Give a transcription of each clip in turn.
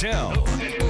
Motel.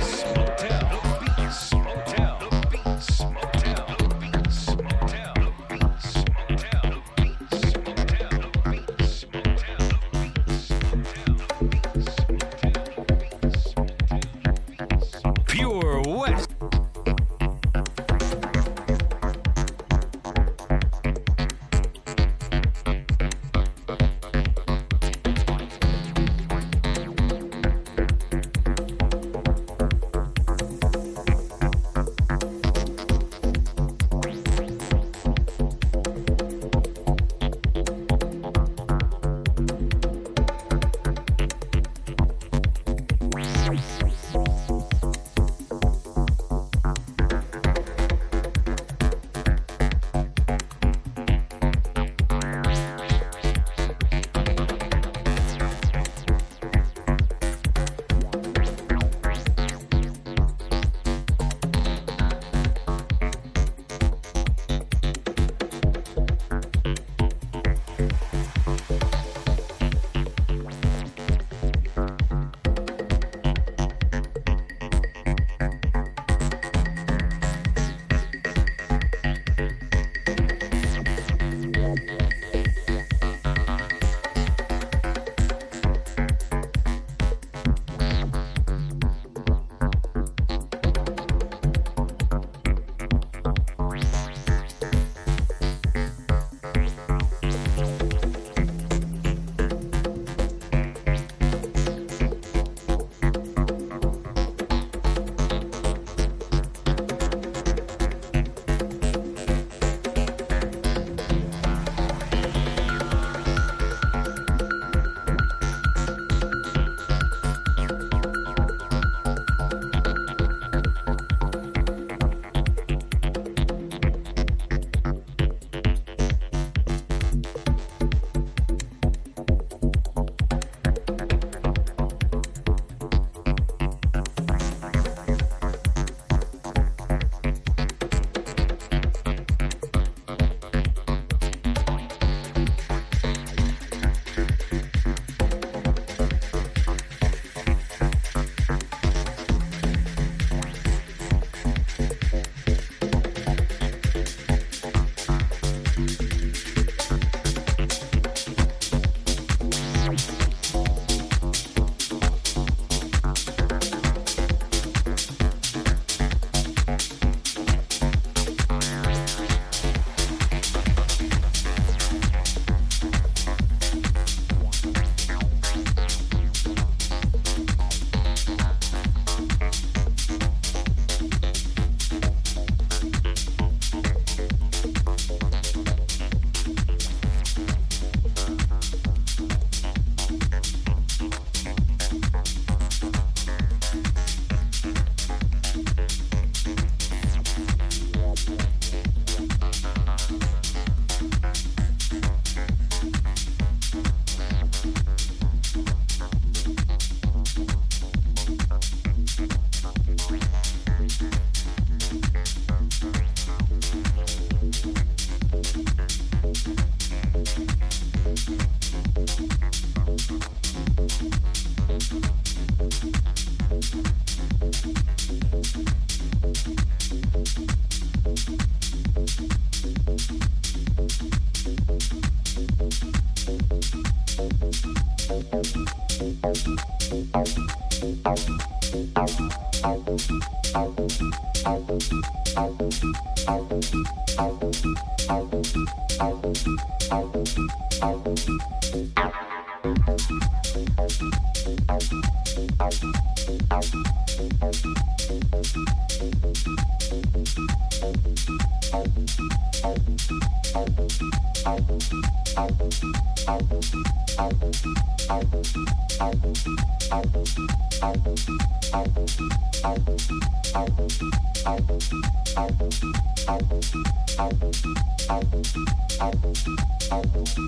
Pure West. Thank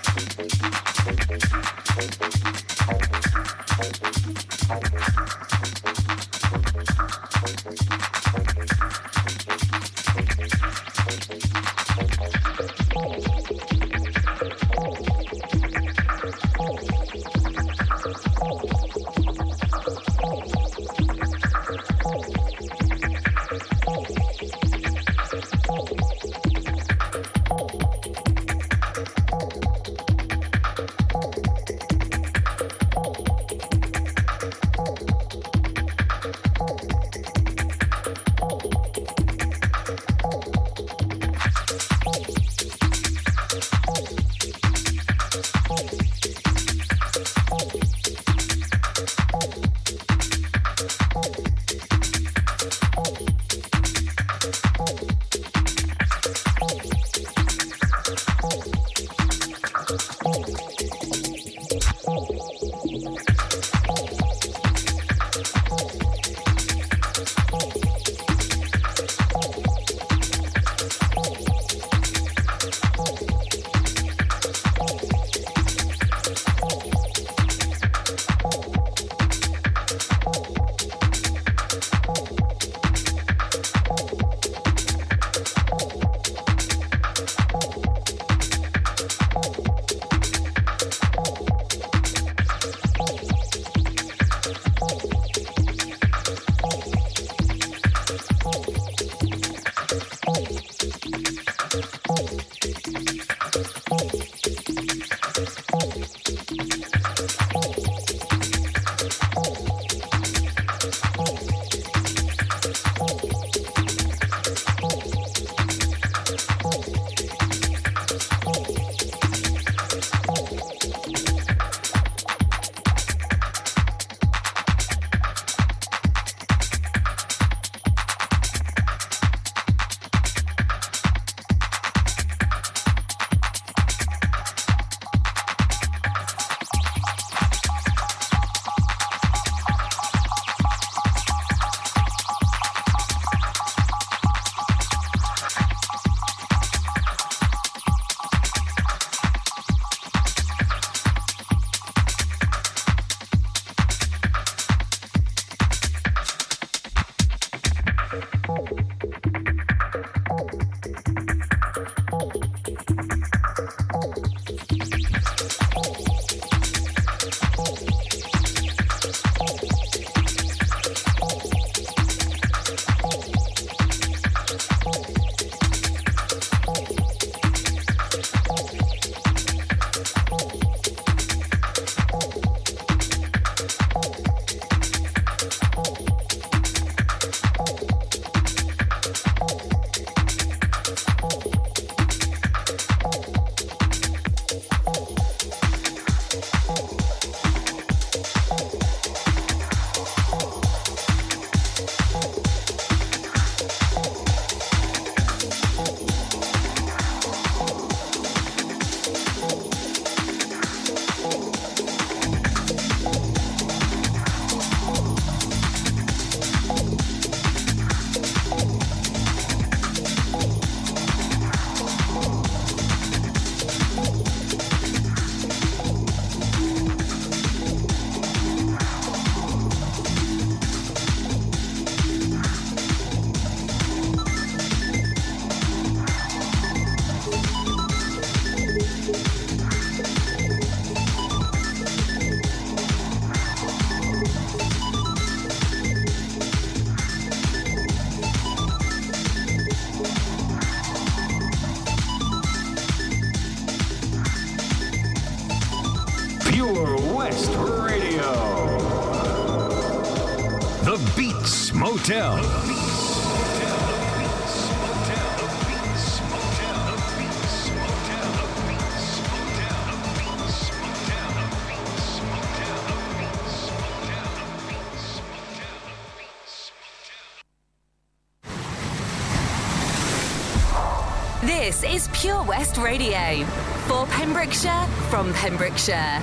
Pure West Radio for Pembrokeshire from Pembrokeshire.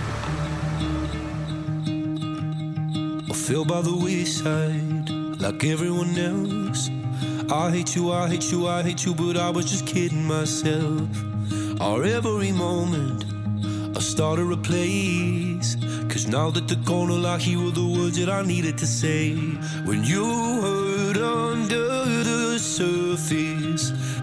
I feel by the wayside like everyone else. I hate you, I hate you, I hate you, but I was just kidding myself. Our every moment, I started a place. Cause now that they're gone, I hear the words that I needed to say. When you hurt under the surface,